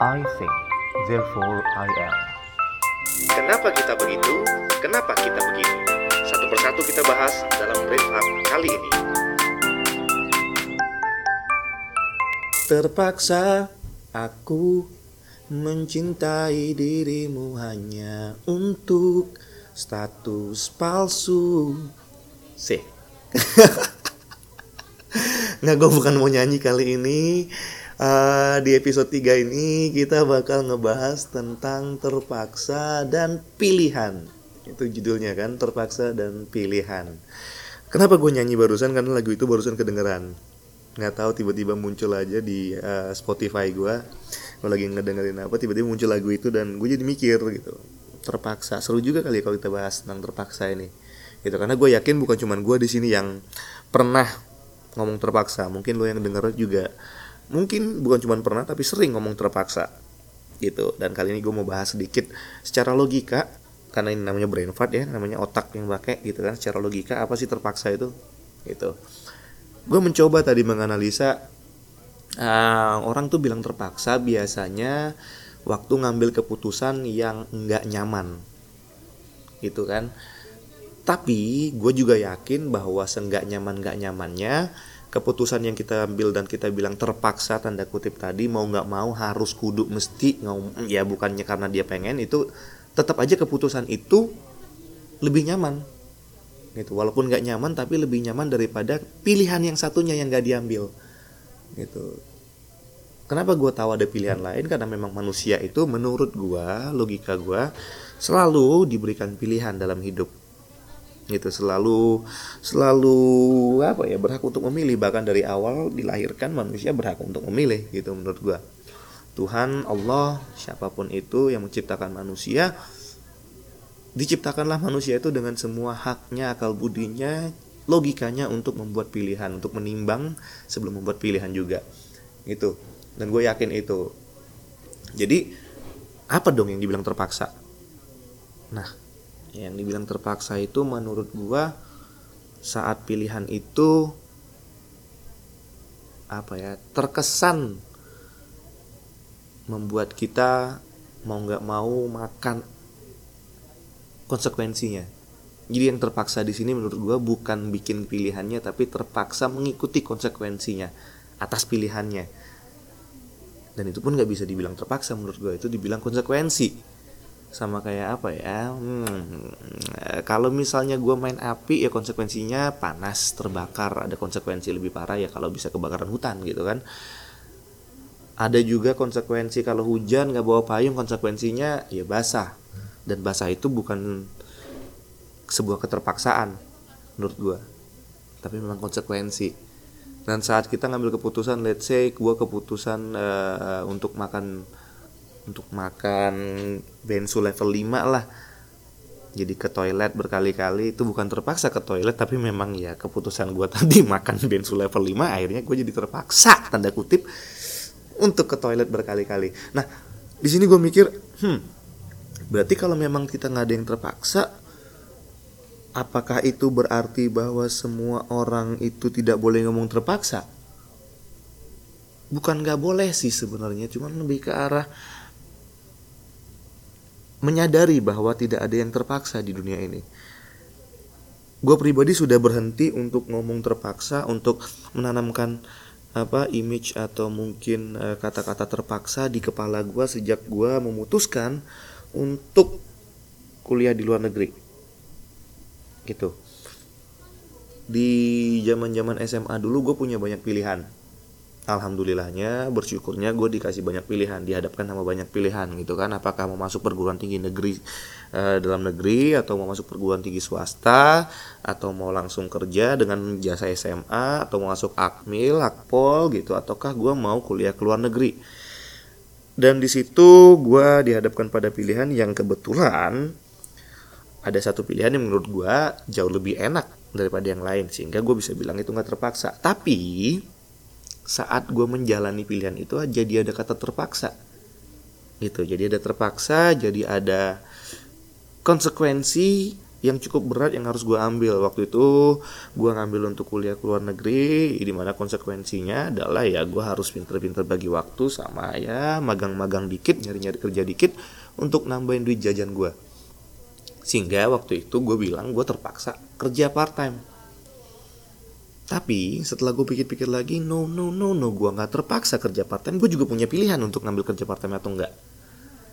I think, therefore I am. Kenapa kita begitu? Kenapa kita begini? Satu persatu kita bahas dalam Brief Up kali ini. Terpaksa aku mencintai dirimu hanya untuk status palsu. Sih. Nggak, gue bukan mau nyanyi kali ini. Uh, di episode 3 ini kita bakal ngebahas tentang terpaksa dan pilihan. Itu judulnya kan, terpaksa dan pilihan. Kenapa gue nyanyi barusan? Karena lagu itu barusan kedengeran. Nggak tahu tiba-tiba muncul aja di uh, Spotify gue. Gue lagi ngedengerin apa, tiba-tiba muncul lagu itu dan gue jadi mikir gitu. Terpaksa, seru juga kali ya kalau kita bahas tentang terpaksa ini. Gitu karena gue yakin bukan cuma gue di sini yang pernah ngomong terpaksa mungkin lo yang denger juga mungkin bukan cuma pernah tapi sering ngomong terpaksa gitu. Dan kali ini gue mau bahas sedikit secara logika karena ini namanya brain fart ya namanya otak yang pakai gitu kan secara logika apa sih terpaksa itu gitu. Gue mencoba tadi menganalisa uh, orang tuh bilang terpaksa biasanya waktu ngambil keputusan yang nggak nyaman gitu kan. Tapi gue juga yakin bahwa seenggak nyaman nggak nyamannya keputusan yang kita ambil dan kita bilang terpaksa tanda kutip tadi mau nggak mau harus kudu mesti ya bukannya karena dia pengen itu tetap aja keputusan itu lebih nyaman. Gitu. Walaupun nggak nyaman tapi lebih nyaman daripada pilihan yang satunya yang nggak diambil. Gitu. Kenapa gue tahu ada pilihan lain? Karena memang manusia itu menurut gue logika gue selalu diberikan pilihan dalam hidup gitu. Selalu selalu apa ya berhak untuk memilih. Bahkan dari awal dilahirkan manusia berhak untuk memilih gitu menurut gua. Tuhan Allah siapa pun itu yang menciptakan manusia diciptakanlah manusia itu dengan semua haknya akal budinya logikanya untuk membuat pilihan untuk menimbang sebelum membuat pilihan juga. Gitu. Dan gue yakin itu. Jadi apa dong yang dibilang terpaksa? Nah yang dibilang terpaksa itu menurut gua saat pilihan itu apa ya terkesan membuat kita mau nggak mau makan konsekuensinya. Jadi yang terpaksa di sini menurut gua bukan bikin pilihannya tapi terpaksa mengikuti konsekuensinya atas pilihannya. Dan itu pun nggak bisa dibilang terpaksa menurut gua itu dibilang konsekuensi sama kayak apa ya hmm, kalau misalnya gue main api ya konsekuensinya panas terbakar. Ada konsekuensi lebih parah ya kalau bisa kebakaran hutan gitu kan. Ada juga konsekuensi kalau hujan nggak bawa payung konsekuensinya ya basah. Dan basah itu bukan sebuah keterpaksaan menurut gue tapi memang konsekuensi. Dan saat kita ngambil keputusan let's say gue keputusan uh, untuk makan untuk makan bensu level 5 lah. Jadi ke toilet berkali-kali. Itu bukan terpaksa ke toilet tapi memang ya keputusan gue tadi makan bensu level 5 akhirnya gue jadi terpaksa tanda kutip untuk ke toilet berkali-kali. Nah di sini gue mikir hmm berarti kalau memang kita nggak ada yang terpaksa apakah itu berarti bahwa semua orang itu tidak boleh ngomong terpaksa? Bukan nggak boleh sih sebenarnya cuman lebih ke arah menyadari bahwa tidak ada yang terpaksa di dunia ini. Gue pribadi sudah berhenti untuk ngomong terpaksa, untuk menanamkan apa image atau mungkin eh, kata-kata uh, terpaksa di kepala gue sejak gue memutuskan untuk kuliah di luar negeri. Gitu. Di zaman-zaman SMA dulu gue punya banyak pilihan alhamdulillahnya bersyukurnya gue dikasih banyak pilihan dihadapkan sama banyak pilihan gitu kan. Apakah mau masuk perguruan tinggi negeri e, dalam negeri atau mau masuk perguruan tinggi swasta atau mau langsung kerja dengan jasa SMA atau mau masuk akmil akpol gitu. Ataukah gue mau kuliah ke luar negeri? Dan di situ gue dihadapkan pada pilihan yang kebetulan ada satu pilihan yang menurut gue jauh lebih enak daripada yang lain. Sehingga gue bisa bilang itu nggak terpaksa. Tapi saat gue menjalani pilihan itu jadi ada kata terpaksa. Gitu jadi ada terpaksa jadi ada konsekuensi yang cukup berat yang harus gue ambil. Waktu itu gue ngambil untuk kuliah ke luar negeri di mana konsekuensinya adalah ya gue harus pinter-pinter bagi waktu sama ya magang-magang dikit nyari-nyari kerja dikit untuk nambahin duit jajan gue sehingga waktu itu gue bilang gue terpaksa kerja part time tapi setelah gue pikir-pikir lagi, no no no no, gue nggak terpaksa kerja part time. Gue juga punya pilihan untuk ngambil kerja part time atau enggak.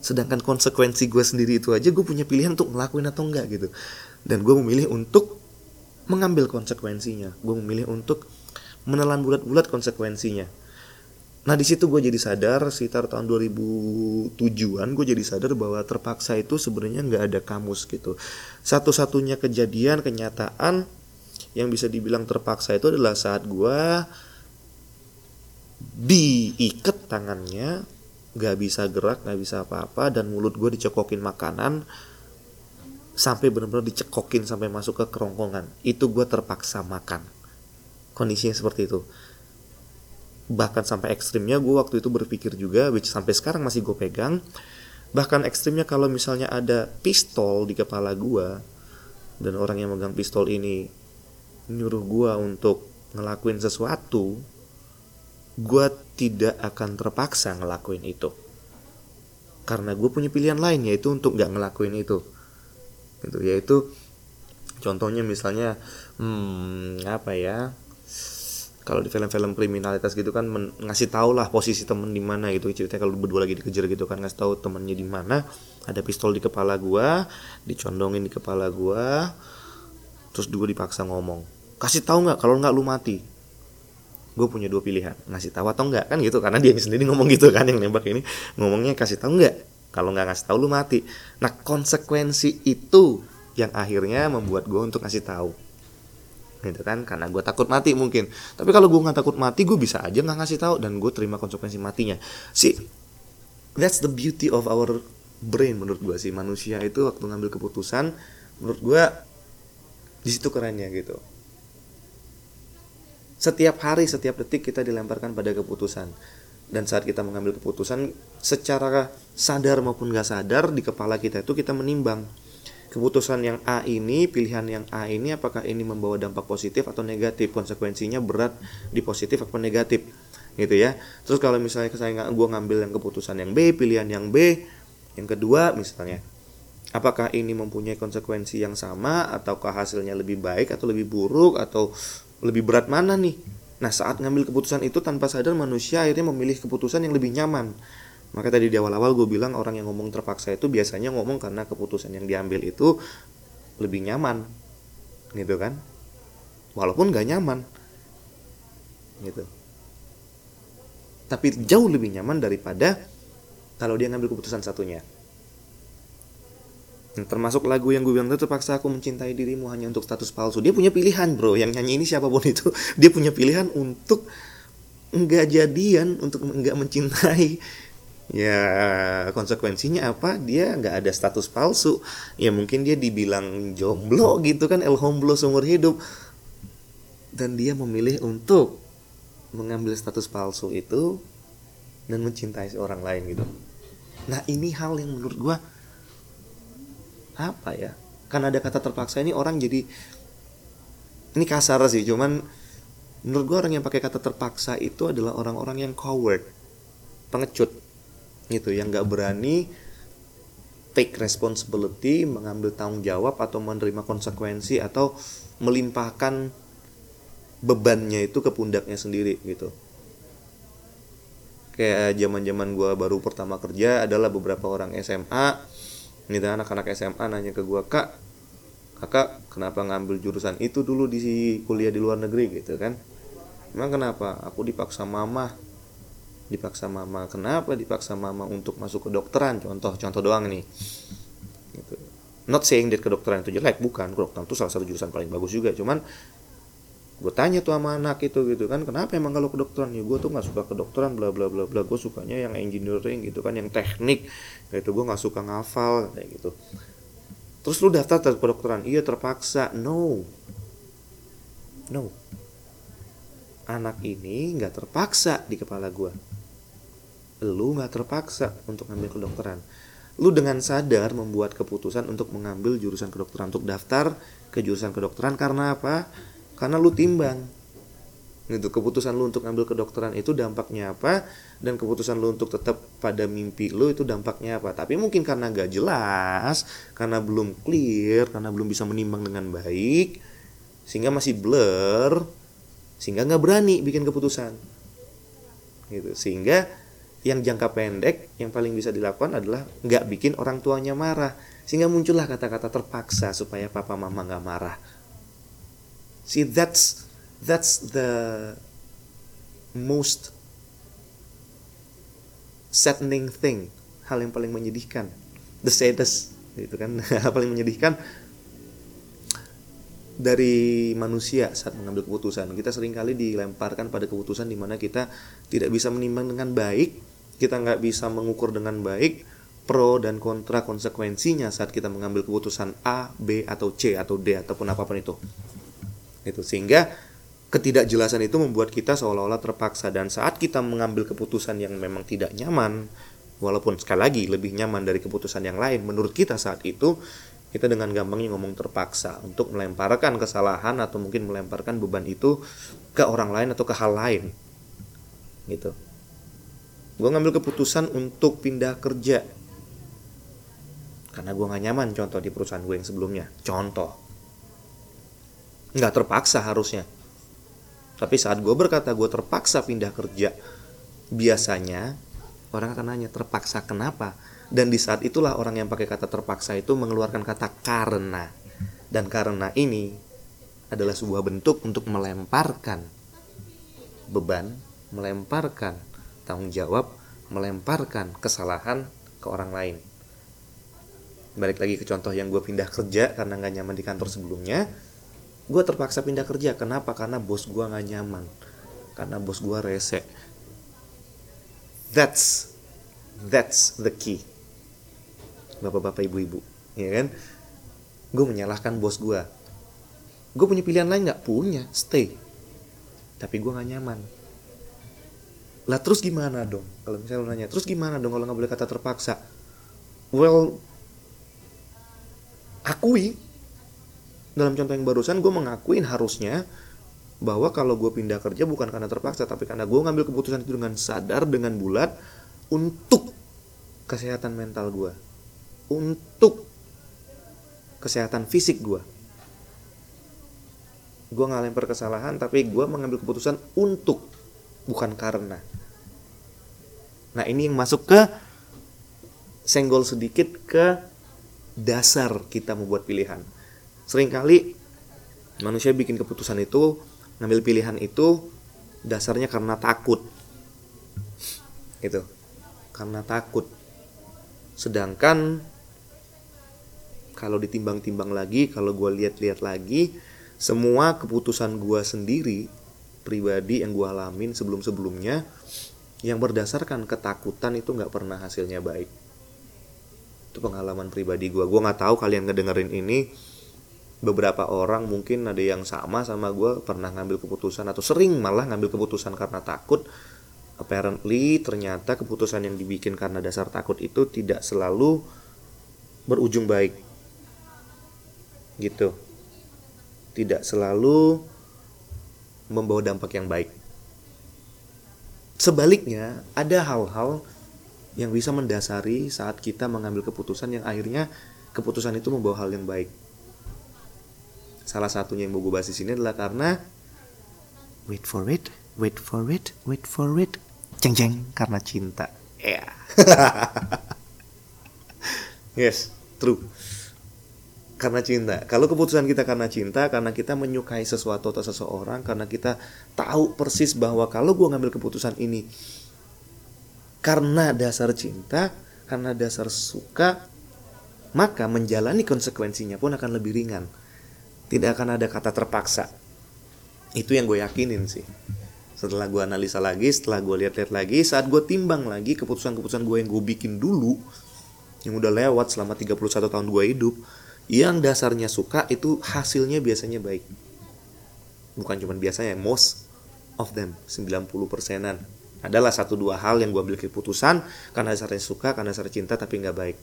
Sedangkan konsekuensi gue sendiri itu aja gue punya pilihan untuk ngelakuin atau enggak gitu. Dan gue memilih untuk mengambil konsekuensinya. Gue memilih untuk menelan bulat-bulat konsekuensinya. Nah di situ gue jadi sadar sekitar tahun 2007an gue jadi sadar bahwa terpaksa itu sebenarnya nggak ada kamus gitu. Satu-satunya kejadian kenyataan yang bisa dibilang terpaksa itu adalah saat gue diikat tangannya gak bisa gerak gak bisa apa-apa dan mulut gue dicekokin makanan sampai benar-benar dicekokin sampai masuk ke kerongkongan. Itu gue terpaksa makan. Kondisinya seperti itu. Bahkan sampai ekstrimnya gue waktu itu berpikir juga which sampai sekarang masih gue pegang bahkan ekstrimnya kalau misalnya ada pistol di kepala gue dan orang yang megang pistol ini nyuruh gue untuk ngelakuin sesuatu, gue tidak akan terpaksa ngelakuin itu. Karena gue punya pilihan lain yaitu untuk gak ngelakuin itu. Gitu, yaitu contohnya misalnya hmm, apa ya kalau di film-film kriminalitas gitu kan men- ngasih tau lah posisi temen di mana gitu ceritanya kalau berdua lagi dikejar gitu kan ngasih tahu temennya di mana ada pistol di kepala gua dicondongin di kepala gua terus dua dipaksa ngomong kasih tahu nggak kalau nggak lu mati? Gue punya dua pilihan ngasih tahu atau nggak? Kan gitu karena dia sendiri ngomong gitu kan yang nembak ini. Ngomongnya kasih tahu nggak? Kalau nggak ngasih tahu lu mati. Nah konsekuensi itu yang akhirnya membuat gue untuk ngasih tahu. Gitu kan karena gue takut mati mungkin. Tapi kalau gue nggak takut mati gue bisa aja nggak ngasih tahu dan gue terima konsekuensi matinya. Sih that's the beauty of our brain menurut gue sih. Manusia itu waktu ngambil keputusan menurut gue di situ kerennya gitu setiap hari, setiap detik kita dilemparkan pada keputusan. Dan saat kita mengambil keputusan, secara sadar maupun gak sadar di kepala kita itu kita menimbang keputusan yang A ini, pilihan yang A ini, apakah ini membawa dampak positif atau negatif, konsekuensinya berat di positif atau negatif, gitu ya. Terus kalau misalnya saya gue ngambil yang keputusan yang B, pilihan yang B, yang kedua misalnya, apakah ini mempunyai konsekuensi yang sama, ataukah hasilnya lebih baik atau lebih buruk atau lebih berat mana nih? Nah saat ngambil keputusan itu tanpa sadar manusia akhirnya memilih keputusan yang lebih nyaman. Maka tadi di awal-awal gue bilang orang yang ngomong terpaksa itu biasanya ngomong karena keputusan yang diambil itu lebih nyaman, gitu kan? Walaupun gak nyaman, gitu. Tapi jauh lebih nyaman daripada kalau dia ngambil keputusan satunya. Termasuk lagu yang gue bilang itu terpaksa aku mencintai dirimu hanya untuk status palsu. Dia punya pilihan bro, yang nyanyi ini siapa pun itu dia punya pilihan untuk nggak jadian, untuk nggak mencintai. Ya konsekuensinya apa? Dia nggak ada status palsu. Ya mungkin dia dibilang jomblo gitu kan, el homblo seumur hidup. Dan dia memilih untuk mengambil status palsu itu dan mencintai seorang lain gitu. Nah ini hal yang menurut gue apa ya? Karena ada kata terpaksa ini orang jadi ini kasar sih cuman menurut gue orang yang pakai kata terpaksa itu adalah orang-orang yang coward pengecut gitu yang nggak berani take responsibility mengambil tanggung jawab atau menerima konsekuensi atau melimpahkan bebannya itu ke pundaknya sendiri gitu. Kayak zaman zaman gue baru pertama kerja adalah beberapa orang SMA ini anak-anak SMA nanya ke gue kak kakak kenapa ngambil jurusan itu dulu di kuliah di luar negeri? Gitu kan. Emang kenapa? Aku dipaksa mama. Dipaksa mama. Kenapa dipaksa mama untuk masuk ke dokteran? Contoh contoh doang nih. Gitu. not saying that kedokteran itu jelek bukan. Kedokteran itu salah satu jurusan paling bagus juga. Cuman gue tanya tuh sama anak itu gitu kan kenapa emang kalau kedokteran? Ya gue tuh nggak suka kedokteran bla bla bla bla. Gue sukanya yang engineering gitu kan yang teknik. Kayak itu gue nggak suka ngafal kayak gitu. Terus lu daftar ke kedokteran? Iya terpaksa. No. No. Anak ini nggak terpaksa di kepala gue lu nggak terpaksa untuk ngambil kedokteran. Lu dengan sadar membuat keputusan untuk mengambil jurusan kedokteran untuk daftar ke jurusan kedokteran karena apa karena lu timbang. Gitu keputusan lu untuk ambil kedokteran itu dampaknya apa dan keputusan lu untuk tetap pada mimpi lu itu dampaknya apa. Tapi mungkin karena gak jelas karena belum clear karena belum bisa menimbang dengan baik sehingga masih blur sehingga nggak berani bikin keputusan. Gitu sehingga yang jangka pendek yang paling bisa dilakukan adalah nggak bikin orang tuanya marah. Sehingga muncullah kata-kata terpaksa supaya papa mama nggak marah see that's that's the most saddening thing. Hal yang paling menyedihkan. The saddest itu kan. Hal paling menyedihkan dari manusia saat mengambil keputusan. Kita sering kali dilemparkan pada keputusan di mana kita tidak bisa menimbang dengan baik kita nggak bisa mengukur dengan baik pro dan kontra konsekuensinya saat kita mengambil keputusan A, B atau C atau D ataupun apa pun itu itu sehingga ketidakjelasan itu membuat kita seolah-olah terpaksa. Dan saat kita mengambil keputusan yang memang tidak nyaman walaupun sekali lagi lebih nyaman dari keputusan yang lain menurut kita saat itu kita dengan gampangnya ngomong terpaksa untuk melemparkan kesalahan atau mungkin melemparkan beban itu ke orang lain atau ke hal lain. Gitu. Gue ngambil keputusan untuk pindah kerja. Karena gue gak nyaman contoh di perusahaan gue yang sebelumnya. Contoh nggak terpaksa harusnya tapi saat gue berkata gue terpaksa pindah kerja, biasanya orang akan nanya terpaksa kenapa? Dan di saat itulah orang yang pakai kata terpaksa itu mengeluarkan kata karena. Dan karena ini adalah sebuah bentuk untuk melemparkan beban, melemparkan tanggung jawab, melemparkan kesalahan ke orang lain. Balik lagi ke contoh yang gue pindah kerja karena nggak nyaman di kantor sebelumnya, gue terpaksa pindah kerja. Kenapa? Karena bos gue nggak nyaman. Karena bos gue rese. That's that's the key. Bapak-bapak ibu-ibu ya kan? Gue menyalahkan bos gue gue punya pilihan lain nggak? Punya. Stay. Tapi gue nggak nyaman. Lah terus gimana dong? Kalau misalnya lo nanya terus gimana dong kalau nggak boleh kata terpaksa? Well akui dalam contoh yang barusan gue mengakuin harusnya bahwa kalau gue pindah kerja bukan karena terpaksa tapi karena gue ngambil keputusan itu dengan sadar dengan bulat untuk kesehatan mental gue untuk kesehatan fisik gue gue nggak lempar kesalahan tapi gue mengambil keputusan untuk bukan karena. Nah ini yang masuk ke senggol sedikit ke dasar kita membuat pilihan sering kali manusia bikin keputusan itu ngambil pilihan itu dasarnya karena takut. Itu karena takut. Sedangkan kalau ditimbang-timbang lagi kalau gue lihat-lihat lagi semua keputusan gue sendiri pribadi yang gue alamin sebelum-sebelumnya yang berdasarkan ketakutan itu nggak pernah hasilnya baik. Itu pengalaman pribadi gue gue nggak tahu kalian ngedengerin ini beberapa orang mungkin ada yang sama sama gue pernah ngambil keputusan atau sering malah ngambil keputusan karena takut. Apparently ternyata keputusan yang dibikin karena dasar takut itu tidak selalu berujung baik. Gitu. Tidak selalu membawa dampak yang baik. Sebaliknya ada hal-hal yang bisa mendasari saat kita mengambil keputusan yang akhirnya keputusan itu membawa hal yang baik salah satunya yang mau gue bahas di sini adalah karena wait for it, wait for it, wait for it, ceng ceng karena cinta. Ya. Yeah. yes, true. Karena cinta. Kalau keputusan kita karena cinta, karena kita menyukai sesuatu atau seseorang, karena kita tahu persis bahwa kalau gue ngambil keputusan ini karena dasar cinta, karena dasar suka, maka menjalani konsekuensinya pun akan lebih ringan tidak akan ada kata terpaksa. Itu yang gue yakinin sih. Setelah gue analisa lagi setelah gue lihat-lihat lagi saat gue timbang lagi keputusan-keputusan gue yang gue bikin dulu yang udah lewat selama 31 tahun gue hidup yang dasarnya suka itu hasilnya biasanya baik. Bukan cuma biasanya most of them 90 persenan. Adalah satu dua hal yang gue ambil keputusan karena dasarnya suka karena dasarnya cinta tapi nggak baik.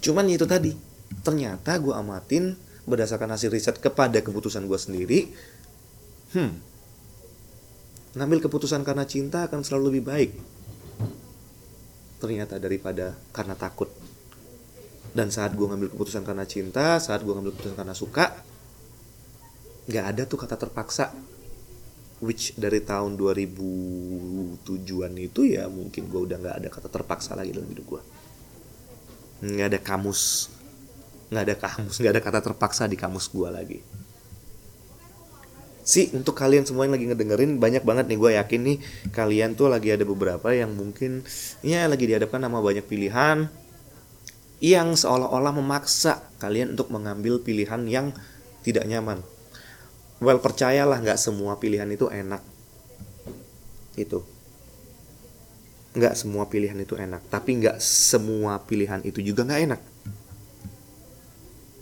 Cuman itu tadi ternyata gue amatin berdasarkan hasil riset kepada keputusan gue sendiri hmm ngambil keputusan karena cinta akan selalu lebih baik ternyata daripada karena takut. Dan saat gue ngambil keputusan karena cinta saat gue ngambil keputusan karena suka nggak ada tuh kata terpaksa. Which dari tahun 2007an itu ya mungkin gue udah nggak ada kata terpaksa lagi dalam hidup gue nggak ada kamus nggak ada kamus nggak ada kata terpaksa di kamus gue lagi. Sih untuk kalian semua yang lagi ngedengerin banyak banget nih gue yakin nih kalian tuh lagi ada beberapa yang mungkin ya lagi dihadapkan sama banyak pilihan yang seolah-olah memaksa kalian untuk mengambil pilihan yang tidak nyaman. Well percayalah nggak semua pilihan itu enak. Itu. Nggak semua pilihan itu enak tapi nggak semua pilihan itu juga nggak enak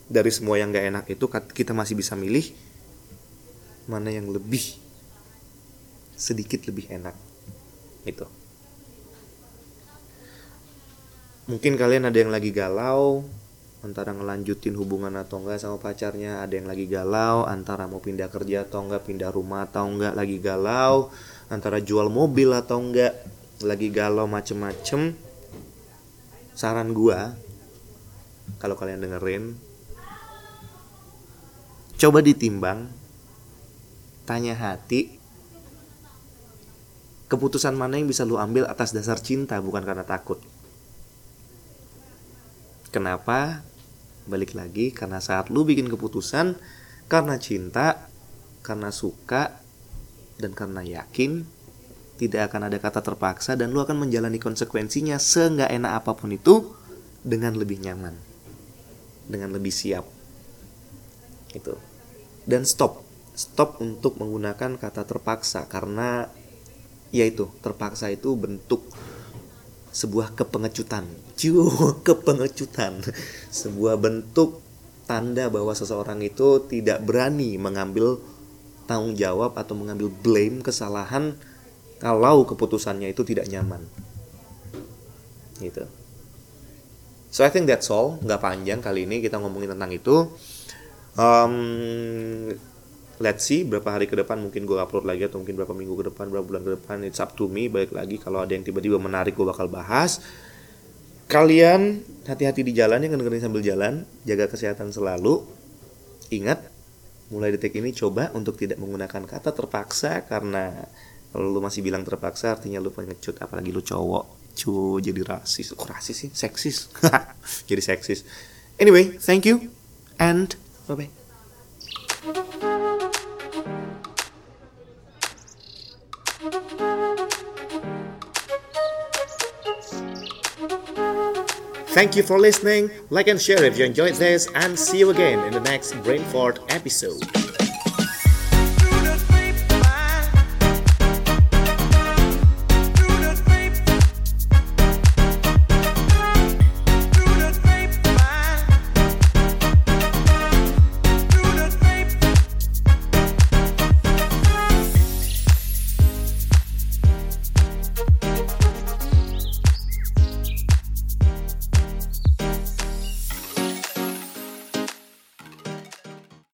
dari semua yang nggak enak itu kita masih bisa milih mana yang lebih sedikit lebih enak. Itu mungkin kalian ada yang lagi galau antara ngelanjutin hubungan atau enggak sama pacarnya ada yang lagi galau antara mau pindah kerja atau enggak pindah rumah atau enggak lagi galau antara jual mobil atau enggak lagi galau macem-macem. Saran gua kalau kalian dengerin coba ditimbang tanya hati keputusan mana yang bisa lu ambil atas dasar cinta bukan karena takut. Kenapa? Balik lagi karena saat lu bikin keputusan karena cinta karena suka dan karena yakin tidak akan ada kata terpaksa dan lu akan menjalani konsekuensinya seenggak enak apa pun itu dengan lebih nyaman dengan lebih siap itu dan stop. Stop untuk menggunakan kata terpaksa karena yaitu terpaksa itu bentuk sebuah kepengecutan. Ciu kepengecutan. Sebuah bentuk tanda bahwa seseorang itu tidak berani mengambil tanggung jawab atau mengambil blame kesalahan kalau keputusannya itu tidak nyaman. Gitu. So I think that's all. Nggak panjang kali ini kita ngomongin tentang itu um, let's see berapa hari ke depan mungkin gue upload lagi atau mungkin berapa minggu ke depan berapa bulan ke depan it's up to me balik lagi. Kalau ada yang tiba-tiba menarik gue bakal bahas. Kalian hati-hati di jalan yang dengerin sambil jalan. Jaga kesehatan selalu. Ingat mulai detik ini coba untuk tidak menggunakan kata terpaksa karena kalau lu masih bilang terpaksa artinya lu pengecut apalagi lu cowok. Cu jadi rasis. Kok rasis sih? Seksis. Jadi seksis. Anyway thank you and Thank you for listening. Like and share if you enjoyed this, and see you again in the next Brainfort episode.